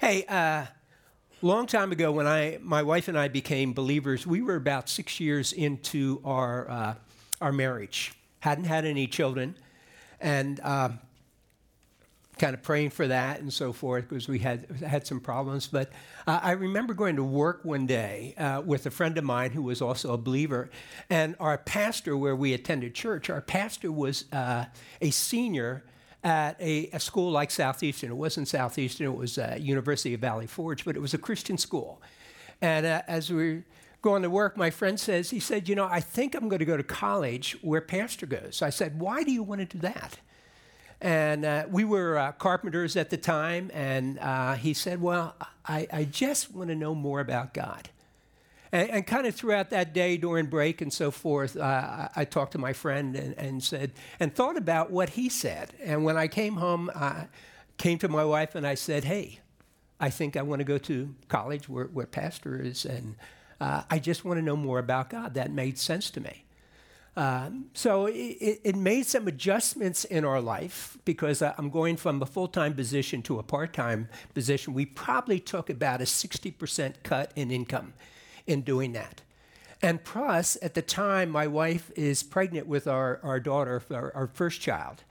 Hey, uh, long time ago, when I, my wife and I became believers, we were about six years into our, uh, our marriage. Hadn't had any children, and uh, kind of praying for that and so forth because we had had some problems. But uh, I remember going to work one day uh, with a friend of mine who was also a believer, and our pastor, where we attended church, our pastor was uh, a senior at a, a, school like Southeastern. It wasn't Southeastern; it was uh, University of Valley Forge, but it was a Christian school. And uh, as we were going to work, my friend says, he said, "You know, I think I'm going to go to college where Pastor goes." I said, "Why do you want to do that?" And uh, we were uh, carpenters at the time, and uh, he said, Well, I, I just want to know more about God. And, and, kind of throughout that day during break and so forth, uh, I, I, talked to my friend and, and, said, and thought about what he said. And when I came home, I came to my wife and I said, Hey, I think I want to go to college where, where Pastor is, and uh, I just want to know more about God. That made sense to me. Um, so it, it, made some adjustments in our life because I'm going from a full time position to a part time position. We probably took about a 60% cut in income in doing that. And plus, at the time, my wife is pregnant with our, our daughter, our, our first child,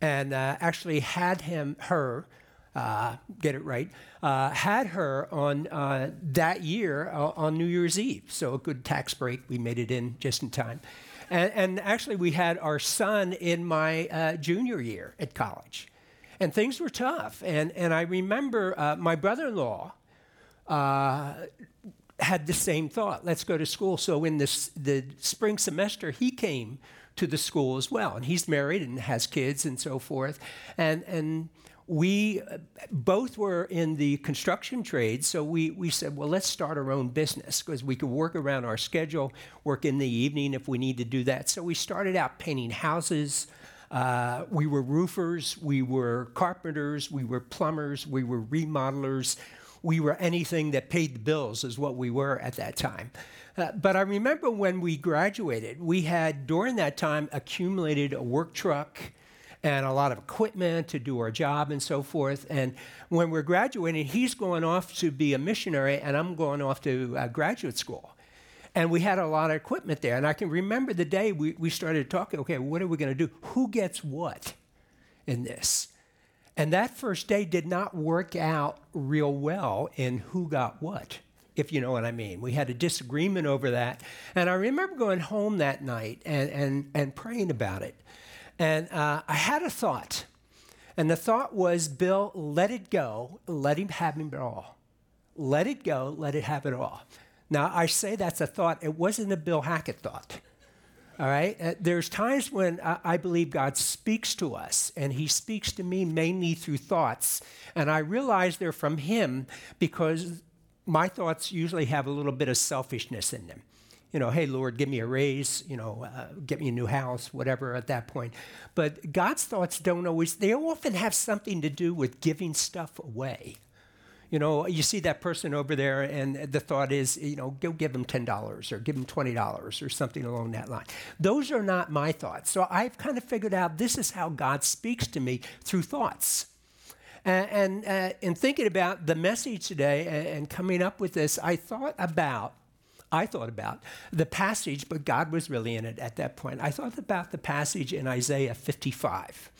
and uh, actually had him, her, uh, get it right, uh, had her on uh, that year uh, on New Year's Eve. So a good tax break. We made it in just in time. And, and actually, we had our son in my uh, junior year at college. And things were tough. And, and I remember my brother in law had the same thought let's go to school. So, in this, the spring semester, he came to the school as well. And he's married and has kids and so forth. And, and we uh, both were in the construction trade, so we, we said, well, let's start our own business because we could work around our schedule, work in the evening if we need to do that. So we started out painting houses. Uh, we were roofers, we were carpenters, we were plumbers, we were remodelers. We were anything that paid the bills, is what we were at that time. Uh, but I remember when we graduated, we had during that time accumulated a work truck and a lot of equipment to do our job and so forth. And when we're graduating, he's going off to be a missionary, and I'm going off to uh, graduate school. And we had a lot of equipment there. And I can remember the day we, we started talking okay, what are we going to do? Who gets what in this? And that first day did not work out real well in who got what, if you know what I mean. We had a disagreement over that. And I remember going home that night and, and, and praying about it. And uh, I had a thought. And the thought was, Bill, let it go. Let him have it all. Let it go. Let it have it all. Now, I say that's a thought. It wasn't a Bill Hackett thought. All right? Uh, there's times when I, believe God speaks to us, and He speaks to me mainly through thoughts. And I realize they're from Him because my thoughts usually have a little bit of selfishness in them you know, hey, Lord, give me a raise, you know, uh, get me a new house, whatever at that point. But God's thoughts don't always, they often have something to do with giving stuff away. You know, you see that person over there, and the thought is, you know, go give them $10 or give them $20 or something along that line. Those are not my thoughts. So I've kind of figured out this is how God speaks to me through thoughts. And, and uh, in thinking about the message today and, and coming up with this, I thought about I thought about the passage, but God was really in it at that point. I thought about the passage in Isaiah 55.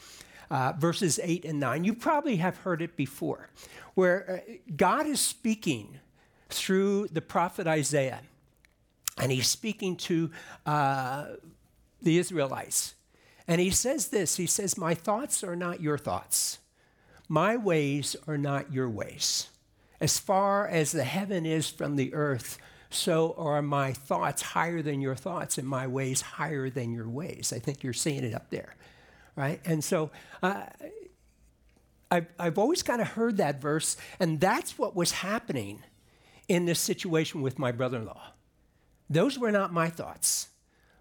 Uh, verses 8 and 9. You probably have heard it before, where uh, God is speaking through the prophet Isaiah, and he's speaking to uh, the Israelites. And he says this He says, My thoughts are not your thoughts, my ways are not your ways. As far as the heaven is from the earth, so are my thoughts higher than your thoughts and my ways higher than your ways. I think you're seeing it up there, right? And so uh, I've, I've always kind of heard that verse, and that's what was happening in this situation with my brother in law. Those were not my thoughts.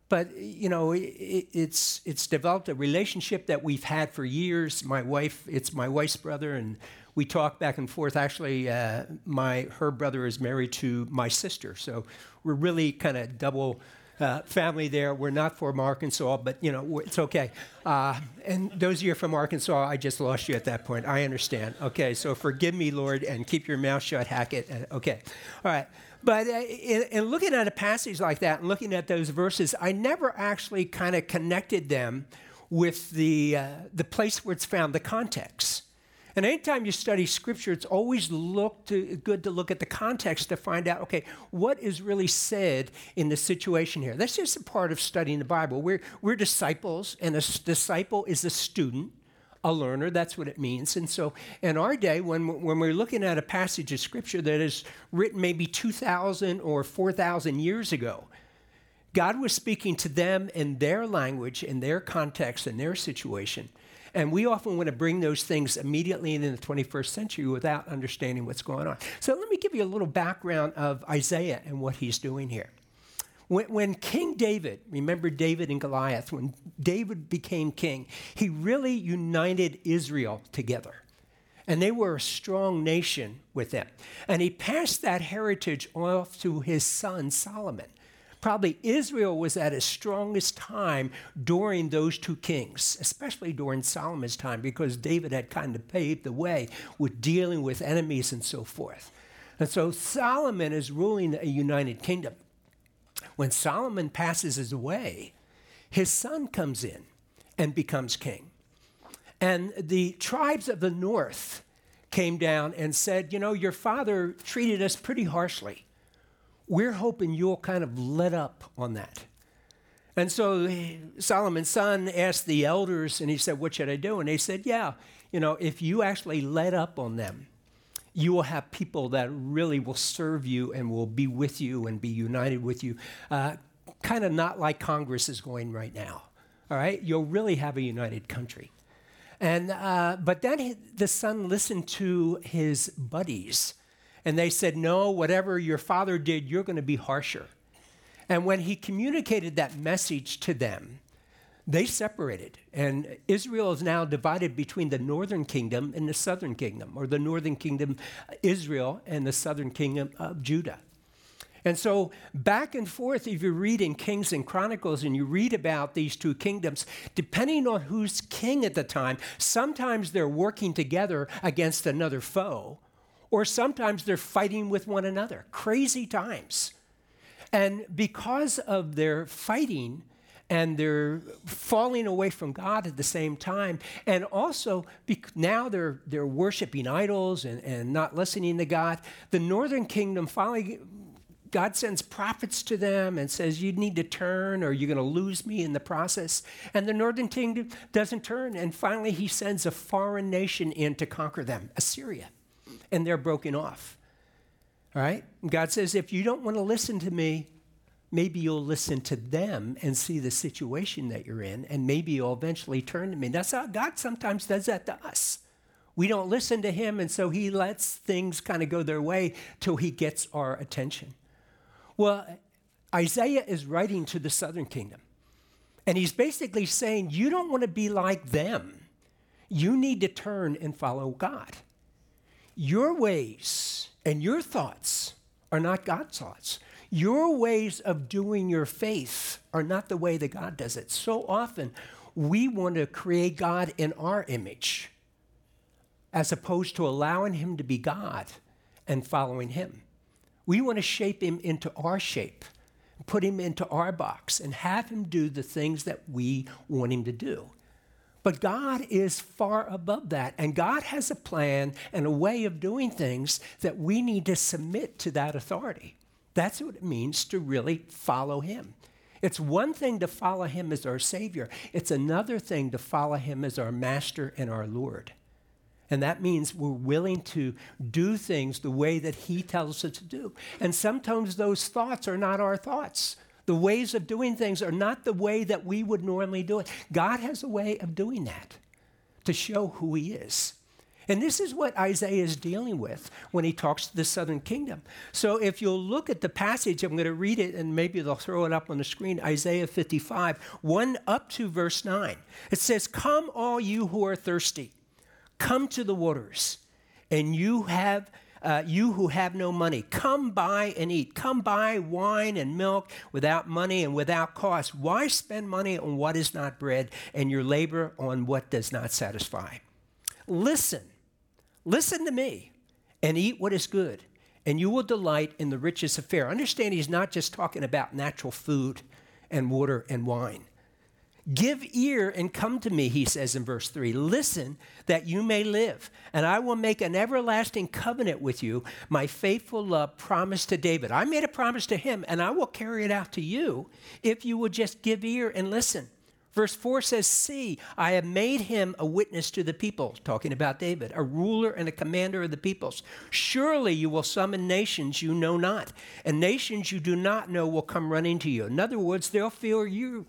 But you know, it, it's it's developed a relationship that we've had for years. My wife, it's my wife's brother, and we talk back and forth. Actually, uh, my her brother is married to my sister, so we're really kind of double uh, family there. We're not from Arkansas, but you know it's okay. Uh, and those of you from Arkansas, I just lost you at that point. I understand. Okay, so forgive me, Lord, and keep your mouth shut, Hackett. Okay, all right. But uh, in, in looking at a passage like that and looking at those verses, I never actually kind of connected them with the uh, the place where it's found, the context. And anytime you study scripture, it's always look to, good to look at the context to find out, okay, what is really said in the situation here. That's just a part of studying the Bible. We're, we're disciples, and a disciple is a student, a learner. That's what it means. And so in our day, when, when we're looking at a passage of scripture that is written maybe 2,000 or 4,000 years ago, God was speaking to them in their language, in their context, in their situation. And we often want to bring those things immediately in the 21st century without understanding what's going on. So let me give you a little background of Isaiah and what he's doing here. When, when, King David, remember David and Goliath, when David became king, he really united Israel together. And they were a strong nation with them. And he passed that heritage off to his son Solomon. Probably Israel was at its strongest time during those two kings, especially during Solomon's time, because David had kind of paved the way with dealing with enemies and so forth. And so Solomon is ruling a united kingdom. When Solomon passes away, his son comes in and becomes king. And the tribes of the north came down and said, You know, your father treated us pretty harshly we're hoping you'll kind of let up on that. And so Solomon's son asked the elders, and he said, What should I do? And they said, Yeah, you know, if you actually let up on them, you will have people that really will serve you and will be with you and be united with you. Uh, kind of not like Congress is going right now. All right? You'll really have a united country. And, uh, but then the son listened to his buddies and they said, No, whatever your father did, you're going to be harsher. And when he communicated that message to them, they separated. And Israel is now divided between the northern kingdom and the southern kingdom, or the northern kingdom, Israel, and the southern kingdom of Judah. And so, back and forth, if you read in Kings and Chronicles and you read about these two kingdoms, depending on who's king at the time, sometimes they're working together against another foe, or sometimes they're fighting with one another. Crazy times. And because of their fighting and they're falling away from God at the same time, and also now they're, they're worshiping idols and, and not listening to God, the northern kingdom finally. God sends prophets to them and says, You need to turn or you're going to lose me in the process. And the northern kingdom doesn't turn. And finally, he sends a foreign nation in to conquer them Assyria and they're broken off. All right? God says, if you don't want to listen to me, maybe you'll listen to them and see the situation that you're in, and maybe you'll eventually turn to me. That's how God sometimes does that to us. We don't listen to him, and so he lets things kind of go their way till he gets our attention. Well, Isaiah is writing to the southern kingdom, and he's basically saying, You don't want to be like them. You need to turn and follow God. Your ways and your thoughts are not God's thoughts. Your ways of doing your faith are not the way that God does it. So often, we want to create God in our image as opposed to allowing Him to be God and following Him. We want to shape Him into our shape, put Him into our box, and have Him do the things that we want Him to do. But God is far above that. And God has a plan and a way of doing things that we need to submit to that authority. That's what it means to really follow Him. It's one thing to follow Him as our Savior, it's another thing to follow Him as our Master and our Lord. And that means we're willing to do things the way that He tells us to do. And sometimes those thoughts are not our thoughts. The ways of doing things are not the way that we would normally do it. God has a way of doing that to show who He is. And this is what Isaiah is dealing with when he talks to the southern kingdom. So if you'll look at the passage, I'm going to read it and maybe they'll throw it up on the screen Isaiah 55, 1 up to verse 9. It says, Come, all you who are thirsty, come to the waters, and you have uh, you who have no money, come buy and eat. Come buy wine and milk without money and without cost. Why spend money on what is not bread and your labor on what does not satisfy? Listen, listen to me and eat what is good, and you will delight in the richest of fare. Understand, he's not just talking about natural food and water and wine. Give ear and come to me, he says in verse 3. Listen that you may live, and I will make an everlasting covenant with you, my faithful love promised to David. I made a promise to him, and I will carry it out to you if you will just give ear and listen. Verse 4 says, See, I have made him a witness to the people, talking about David, a ruler and a commander of the peoples. Surely you will summon nations you know not, and nations you do not know will come running to you. In other words, they'll fear you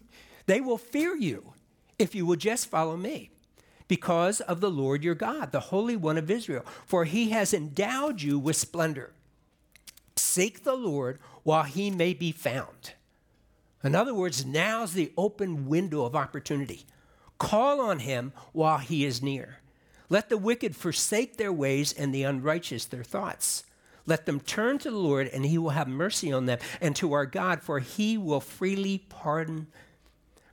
they will fear you if you will just follow me because of the Lord your God, the Holy One of Israel, for he has endowed you with splendor. Seek the Lord while he may be found. In other words, now's the open window of opportunity. Call on him while he is near. Let the wicked forsake their ways and the unrighteous their thoughts. Let them turn to the Lord, and he will have mercy on them, and to our God, for he will freely pardon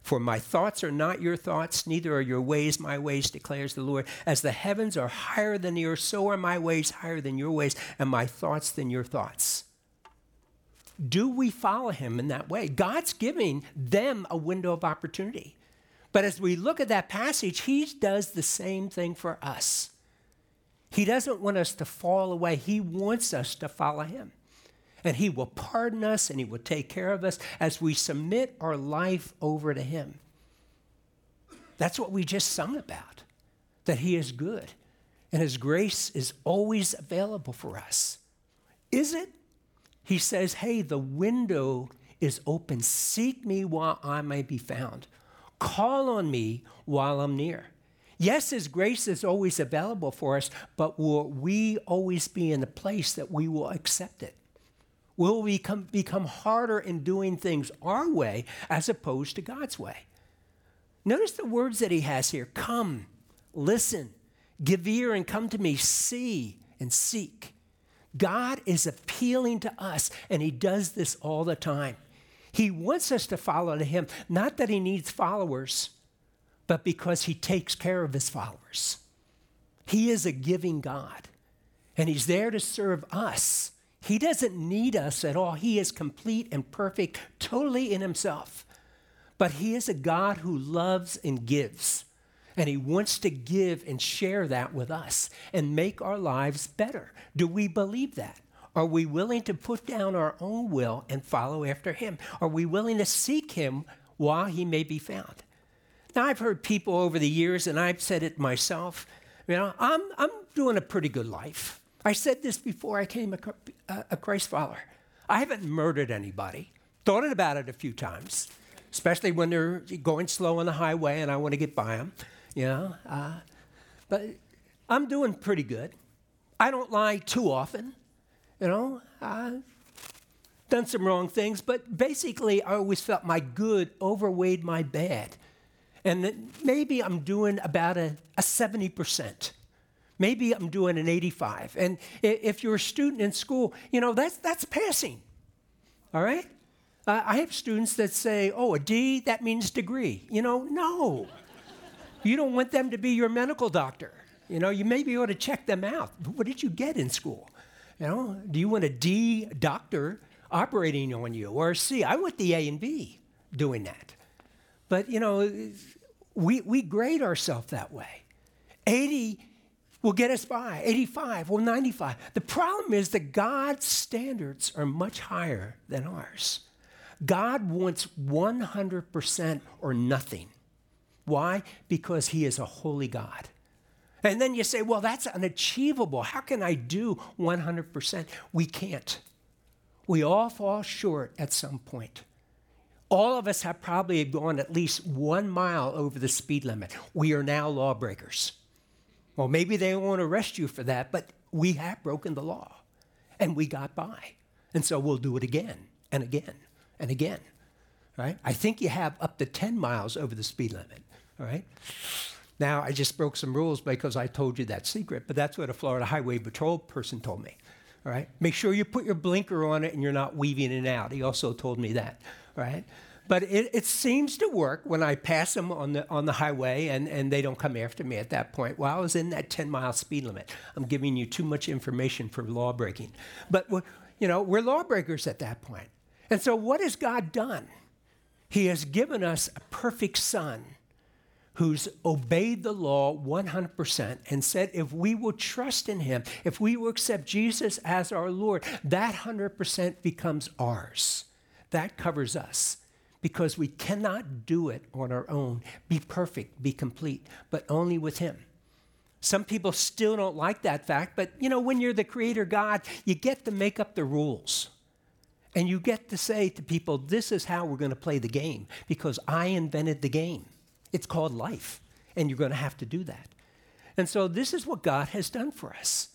for my thoughts are not your thoughts, neither are your ways my ways, declares the Lord. As the heavens are higher than the earth, so are my ways higher than your ways, and my thoughts than your thoughts. Do we follow him in that way? God's giving them a window of opportunity. But as we look at that passage, he does the same thing for us. He doesn't want us to fall away, he wants us to follow him and He will pardon us and He will take care of us as we submit our life over to Him. That's what we just sung about, that He is good and His grace is always available for us. Is it? He says, Hey, the window is open. Seek me while I may be found. Call on me while I'm near. Yes, His grace is always available for us, but will we always be in the place that we will accept it? Will we become, become harder in doing things our way as opposed to God's way. Notice the words that he has here come, listen, give ear and come to me, see and seek. God is appealing to us, and he does this all the time. He wants us to follow to him, not that he needs followers, but because he takes care of his followers. He is a giving God, and he's there to serve us he doesn't need us at all. He is complete and perfect, totally in himself. But he is a God who loves and gives. And he wants to give and share that with us and make our lives better. Do we believe that? Are we willing to put down our own will and follow after him? Are we willing to seek him while he may be found? Now, I've heard people over the years, and I've said it myself, you know, I'm, I'm doing a pretty good life. I said this before I came a, a Christ follower. I haven't murdered anybody. Thought about it a few times, especially when they're going slow on the highway and I want to get by them. You know, uh, but I'm doing pretty good. I don't lie too often. You know, I've done some wrong things, but basically, I always felt my good overweighed my bad. And maybe I'm doing about a, a 70%. Maybe I'm doing an 85. And if you're a student in school, you know, that's, that's passing. All right? Uh, I have students that say, oh, a D, that means degree. You know, no. you don't want them to be your medical doctor. You know, you maybe ought to check them out. What did you get in school? You know, do you want a D doctor operating on you or a C? I want the A and B doing that. But, you know, we, we grade ourselves that way. 80 will get us by 85 or 95. The problem is that God's standards are much higher than ours. God wants 100% or nothing. Why? Because He is a holy God. And then you say, well, that's unachievable. How can I do 100%? We can't. We all fall short at some point. All of us have probably gone at least one mile over the speed limit. We are now lawbreakers. Well, maybe they won't arrest you for that, but we have broken the law and we got by. And so we'll do it again and again and again. Right? I think you have up to 10 miles over the speed limit. All right? Now, I just broke some rules because I told you that secret, but that's what a Florida Highway Patrol person told me. All right? Make sure you put your blinker on it and you're not weaving it out. He also told me that. All right? But it, it seems to work when I pass them on the, on the highway and, and they don't come after me at that point. Well, I was in that 10 mile speed limit. I'm giving you too much information for law breaking. But, you know, we're lawbreakers at that point. And so, what has God done? He has given us a perfect son who's obeyed the law 100% and said, if we will trust in him, if we will accept Jesus as our Lord, that 100% becomes ours. That covers us because we cannot do it on our own, be perfect, be complete, but only with him. Some people still don't like that fact, but you know, when you're the creator God, you get to make up the rules. And you get to say to people, this is how we're going to play the game because I invented the game. It's called life, and you're going to have to do that. And so, this is what God has done for us.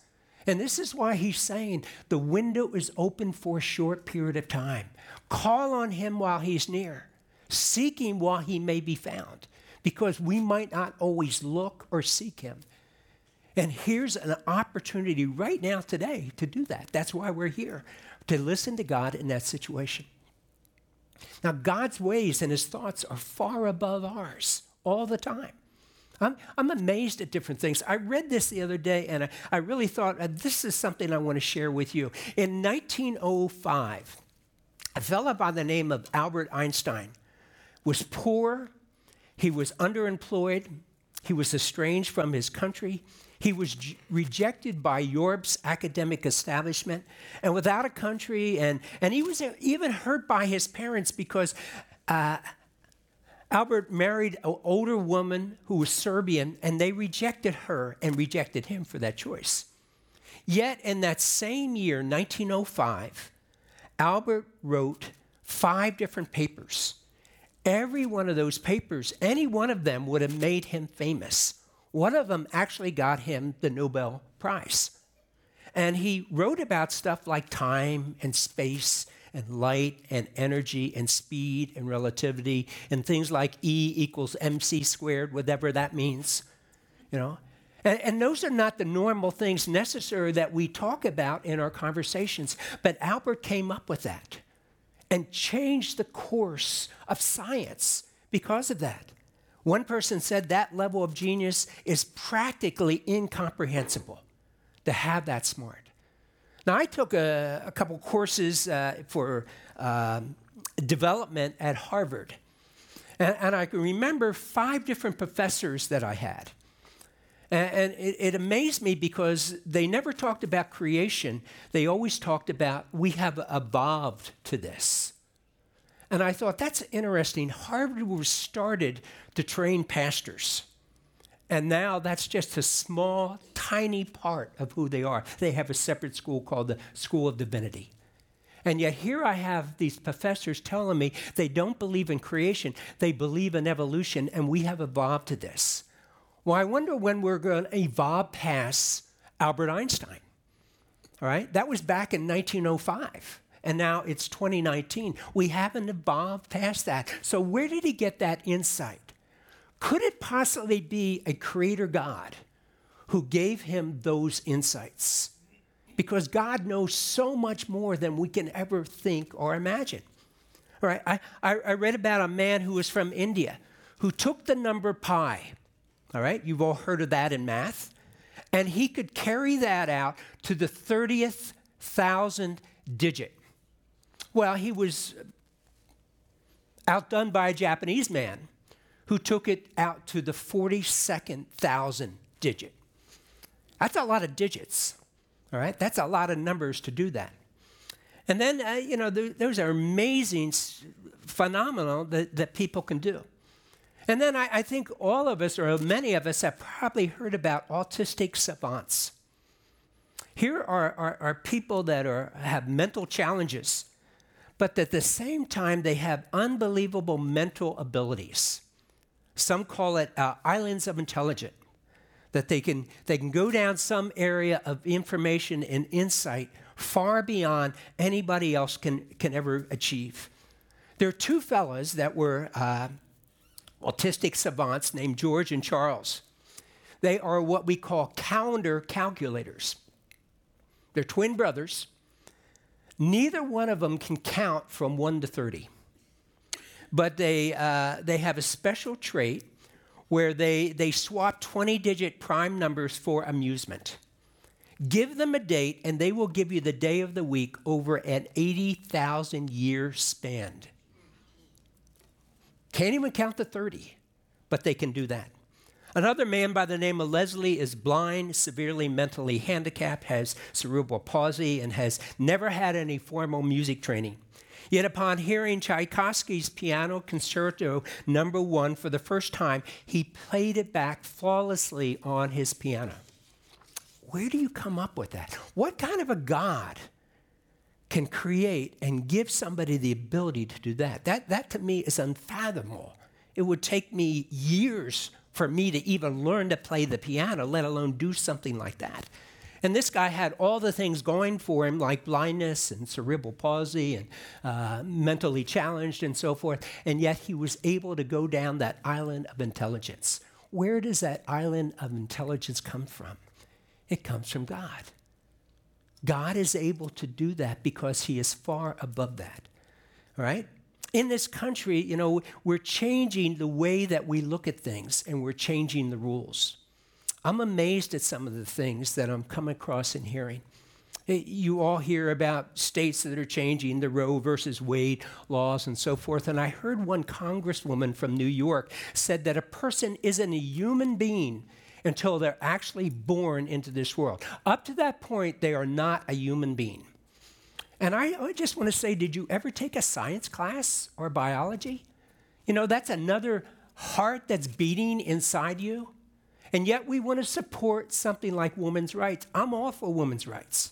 And this is why he's saying the window is open for a short period of time. Call on him while he's near, seek him while he may be found, because we might not always look or seek him. And here's an opportunity right now, today, to do that. That's why we're here, to listen to God in that situation. Now, God's ways and his thoughts are far above ours all the time. I'm, I'm amazed at different things. I read this the other day and I, I really thought uh, this is something I want to share with you. In 1905, a fellow by the name of Albert Einstein was poor, he was underemployed, he was estranged from his country, he was j- rejected by Europe's academic establishment and without a country. And, and he was even hurt by his parents because uh, Albert married an older woman who was Serbian, and they rejected her and rejected him for that choice. Yet in that same year, 1905, Albert wrote five different papers. Every one of those papers, any one of them would have made him famous. One of them actually got him the Nobel Prize. And he wrote about stuff like time and space and light and energy and speed and relativity and things like E equals mc squared, whatever that means, you know. And, and, those are not the normal things necessary that we talk about in our conversations. But Albert came up with that and changed the course of science because of that. One person said that level of genius is practically incomprehensible to have that smart. Now, I took a, a couple courses uh, for um, development at Harvard, and, and, I can remember five different professors that I had. And, and it, it amazed me because they never talked about creation, they always talked about we have evolved to this. And I thought, that's interesting. Harvard was started to train pastors. And now that's just a small, tiny part of who they are. They have a separate school called the School of Divinity. And yet, here I have these professors telling me they don't believe in creation, they believe in evolution, and we have evolved to this. Well, I wonder when we're going to evolve past Albert Einstein. All right? That was back in 1905 and now it's 2019. We haven't evolved past that. So, where did he get that insight? Could it possibly be a creator God who gave him those insights? Because God knows so much more than we can ever think or imagine. All right, I, I read about a man who was from India who took the number pi. All right, you've all heard of that in math. And he could carry that out to the 30th thousand digit. Well, he was outdone by a Japanese man who took it out to the 42nd thousand digit. That's a lot of digits, all right? That's a lot of numbers to do that. And then, uh, you know, those are amazing phenomena that, that people can do. And then I, I, think all of us, or many of us, have probably heard about autistic savants. Here are, are, are people that are, have mental challenges but at the same time, they have unbelievable mental abilities. Some call it uh, islands of intelligence, that they can, they can go down some area of information and insight far beyond anybody else can, can ever achieve. There are two fellows that were uh, autistic savants named George and Charles. They are what we call calendar calculators. They're twin brothers. Neither one of them can count from 1 to 30. But they, uh, they have a special trait where they, they swap 20 digit prime numbers for amusement. Give them a date, and they will give you the day of the week over an 80,000 year span. Can't even count to 30, but they can do that. Another man by the name of Leslie is blind, severely mentally handicapped, has cerebral palsy, and has never had any formal music training. Yet, upon hearing Tchaikovsky's Piano Concerto number one for the first time, he played it back flawlessly on his piano. Where do you come up with that? What kind of a God can create and give somebody the ability to do that? That, that to me is unfathomable. It would take me years for me to even learn to play the piano, let alone do something like that. And this guy had all the things going for him, like blindness and cerebral palsy and uh, mentally challenged and so forth. And yet he was able to go down that island of intelligence. Where does that island of intelligence come from? It comes from God. God is able to do that because he is far above that. All right? In this country, you know, we're changing the way that we look at things and we're changing the rules. I'm amazed at some of the things that I'm coming across and hearing. You all hear about states that are changing the Roe versus Wade laws and so forth. And I heard one congresswoman from New York said that a person isn't a human being until they're actually born into this world. Up to that point, they are not a human being. And I, I just want to say, did you ever take a science class or biology? You know, that's another heart that's beating inside you. And yet we want to support something like women's rights. I'm all for women's rights.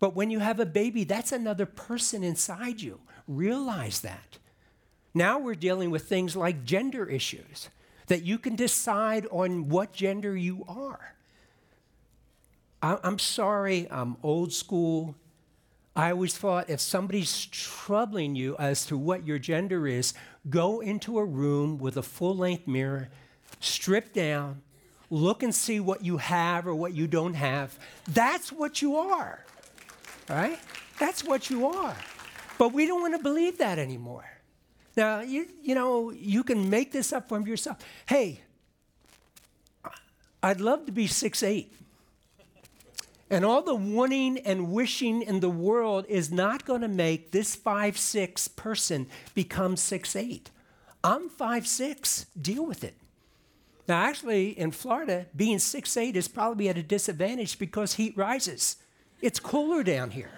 But when you have a baby, that's another person inside you. Realize that. Now we're dealing with things like gender issues, that you can decide on what gender you are. I'm sorry, I'm old school I always thought if somebody's troubling you as to what your gender is, go into a room with a full length mirror, strip down, look and see what you have or what you don't have. That's what you are, right? That's what you are. But we don't want to believe that anymore. Now, you, you know, you can make this up from yourself. Hey, I'd love to be six eight. And all the wanting and wishing in the world is not going to make this five six person become six eight. I'm five six. Deal with it. Now, actually, in Florida, being six eight is probably at a disadvantage because heat rises. It's cooler down here.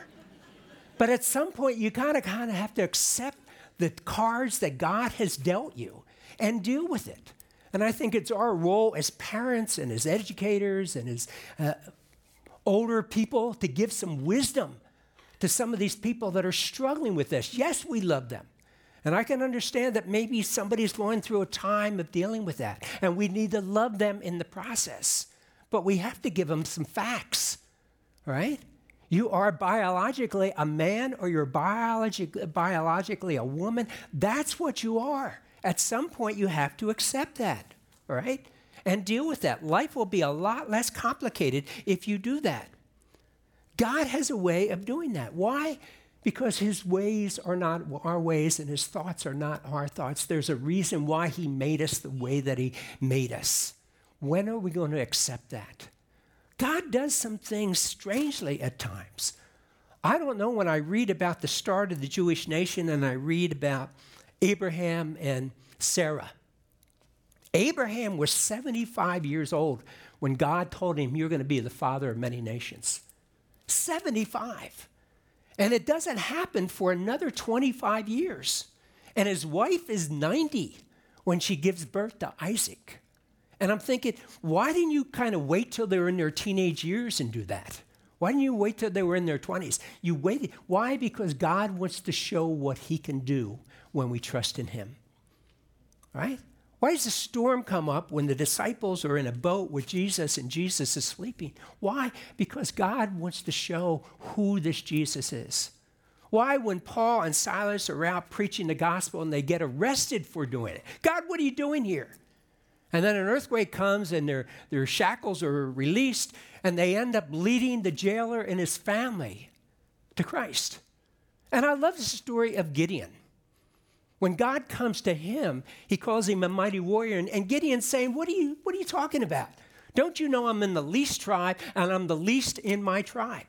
But at some point, you of kind of have to accept the cards that God has dealt you and deal with it. And I think it's our role as parents and as educators and as uh, older people to give some wisdom to some of these people that are struggling with this. Yes, we love them. And I can understand that maybe somebody's going through a time of dealing with that, and we need to love them in the process. But we have to give them some facts, right? You are biologically a man or you're biologi- biologically a woman. That's what you are. At some point, you have to accept that, right? And deal with that. Life will be a lot less complicated if you do that. God has a way of doing that. Why? Because his ways are not our ways and his thoughts are not our thoughts. There's a reason why he made us the way that he made us. When are we going to accept that? God does some things strangely at times. I don't know when I read about the start of the Jewish nation and I read about Abraham and Sarah. Abraham was 75 years old when God told him, You're going to be the father of many nations. 75. And it doesn't happen for another 25 years. And his wife is 90 when she gives birth to Isaac. And I'm thinking, why didn't you kind of wait till they were in their teenage years and do that? Why didn't you wait till they were in their 20s? You waited. Why? Because God wants to show what he can do when we trust in him. Right? Why does a storm come up when the disciples are in a boat with Jesus and Jesus is sleeping? Why? Because God wants to show who this Jesus is. Why, when Paul and Silas are out preaching the gospel and they get arrested for doing it? God, what are you doing here? And then an earthquake comes and their, their shackles are released, and they end up leading the jailer and his family to Christ. And I love the story of Gideon. When God comes to him, he calls him a mighty warrior. And, and Gideon's saying, what are, you, what are you talking about? Don't you know I'm in the least tribe and I'm the least in my tribe?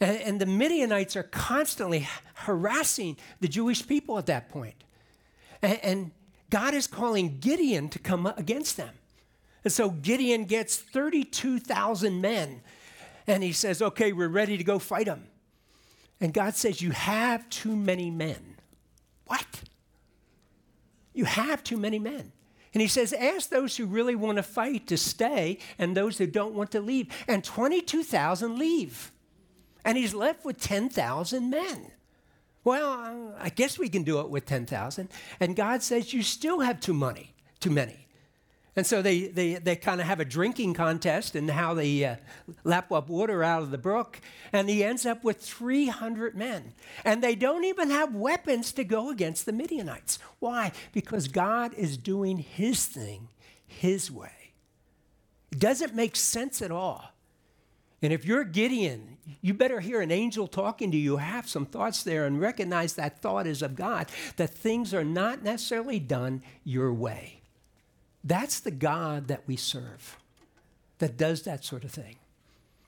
And, and the Midianites are constantly harassing the Jewish people at that point. And, and God is calling Gideon to come against them. And so Gideon gets 32,000 men and he says, Okay, we're ready to go fight them. And God says, You have too many men. What? You have too many men. And he says, Ask those who really want to fight to stay and those who don't want to leave. And 22,000 leave. And he's left with 10,000 men. Well, I guess we can do it with 10,000. And God says, You still have too many, too many. And so they, they, they kind of have a drinking contest and how they uh, lap up water out of the brook. And he ends up with 300 men. And they don't even have weapons to go against the Midianites. Why? Because God is doing his thing his way. It doesn't make sense at all. And if you're Gideon, you better hear an angel talking to you, have some thoughts there, and recognize that thought is of God, that things are not necessarily done your way. That's the God that we serve that does that sort of thing.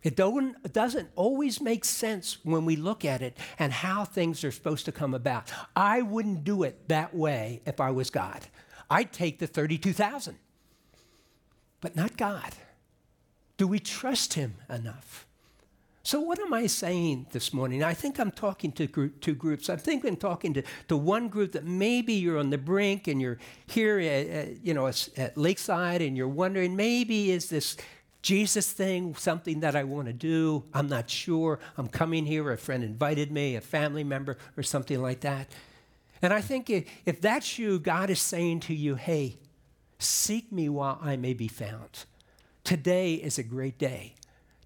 It doesn't always make sense when we look at it and how things are supposed to come about. I wouldn't do it that way if I was God. I'd take the 32,000, but not God. Do we trust Him enough? So, what am I saying this morning? I think I'm talking to group, two groups. I think I'm talking to, to one group that maybe you're on the brink and you're here at, at you know, at Lakeside and you're wondering maybe is this Jesus thing something that I want to do? I'm not sure. I'm coming here. A friend invited me, a family member, or something like that. And I think if, if that's you, God is saying to you, hey, seek me while I may be found. Today is a great day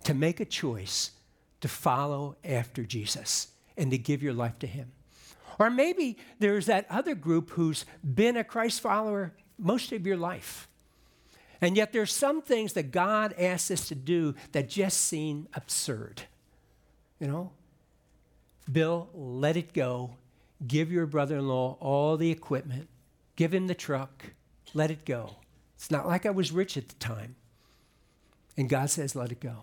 to make a choice to follow after Jesus and to give your life to Him. Or maybe there's that other group who's been a Christ follower most of your life. And yet there's some things that God asks us to do that just seem absurd. You know? Bill, let it go. Give your brother in law all the equipment. Give him the truck. Let it go. It's not like I was rich at the time. And God says, let it go.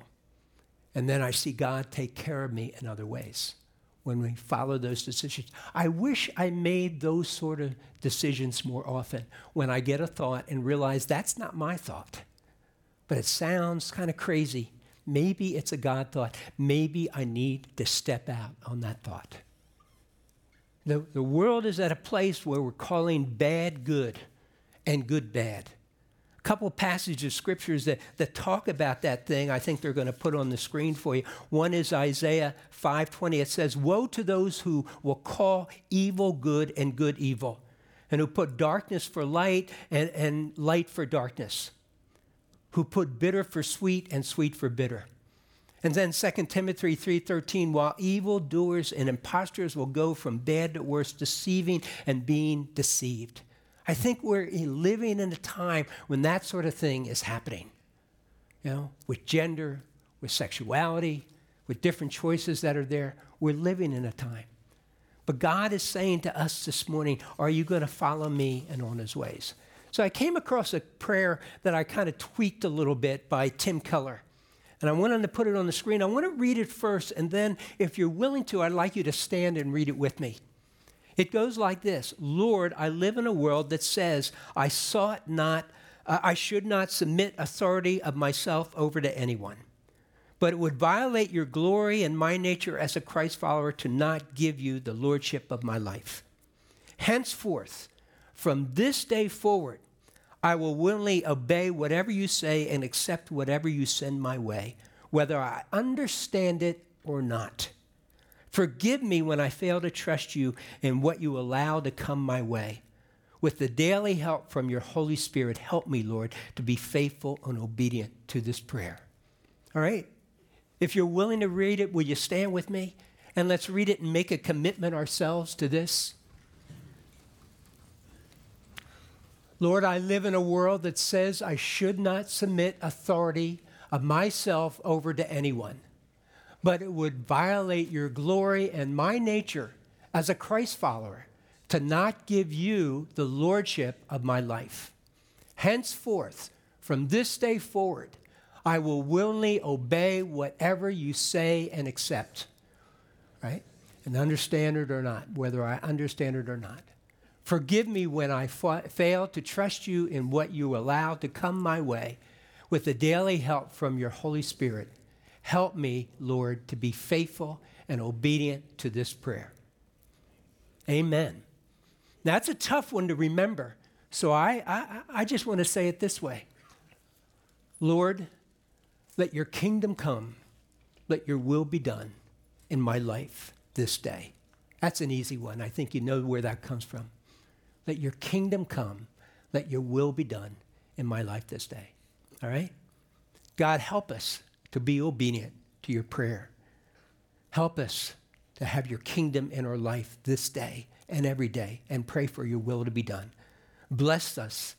And then I see God take care of me in other ways when we follow those decisions. I wish I made those sort of decisions more often when I get a thought and realize that's not my thought. But it sounds kind of crazy. Maybe it's a God thought. Maybe I need to step out on that thought. The, the world is at a place where we're calling bad good and good bad couple passages of scriptures that, that talk about that thing i think they're going to put on the screen for you. One is isaiah 5.20 it says woe to those who will call evil good and good evil and who put darkness for light and, and light for darkness who put bitter for sweet and sweet for bitter. And then 2 timothy 3.13 while evildoers and impostors will go from bad to worse deceiving and being deceived I think we're living in a time when that sort of thing is happening. You know, with gender, with sexuality, with different choices that are there. We're living in a time. But God is saying to us this morning, Are you going to follow me and on his ways? So I came across a prayer that I kind of tweaked a little bit by Tim Keller. And I wanted to put it on the screen. I want to read it first, and then if you're willing to, I'd like you to stand and read it with me. It goes like this Lord, I live in a world that says, I sought not, uh, I should not submit authority of myself over to anyone. But it would violate your glory and my nature as a Christ follower to not give you the lordship of my life. Henceforth, from this day forward, I will willingly obey whatever you say and accept whatever you send my way, whether I understand it or not. Forgive me when I fail to trust you in what you allow to come my way. With the daily help from your Holy Spirit, help me, Lord, to be faithful and obedient to this prayer. All right? If you're willing to read it, will you stand with me? And let's read it and make a commitment ourselves to this. Lord, I live in a world that says I should not submit authority of myself over to anyone, but it would violate your glory and my nature as a Christ follower to not give you the lordship of my life. Henceforth, from this day forward, I will willingly obey whatever you say and accept. Right? And understand it or not, whether I understand it or not. Forgive me when I fa- fail to trust you in what you allow to come my way with the daily help from your Holy Spirit. Help me, Lord, to be faithful and obedient to this prayer. Amen. That's a tough one to remember. So I, I, I just want to say it this way Lord, let your kingdom come, let your will be done in my life this day. That's an easy one. I think you know where that comes from. Let your kingdom come. Let your will be done in my life this day. All right? God, help us to be obedient to your prayer. Help us to have your kingdom in our life this day and every day and pray for your will to be done. Bless us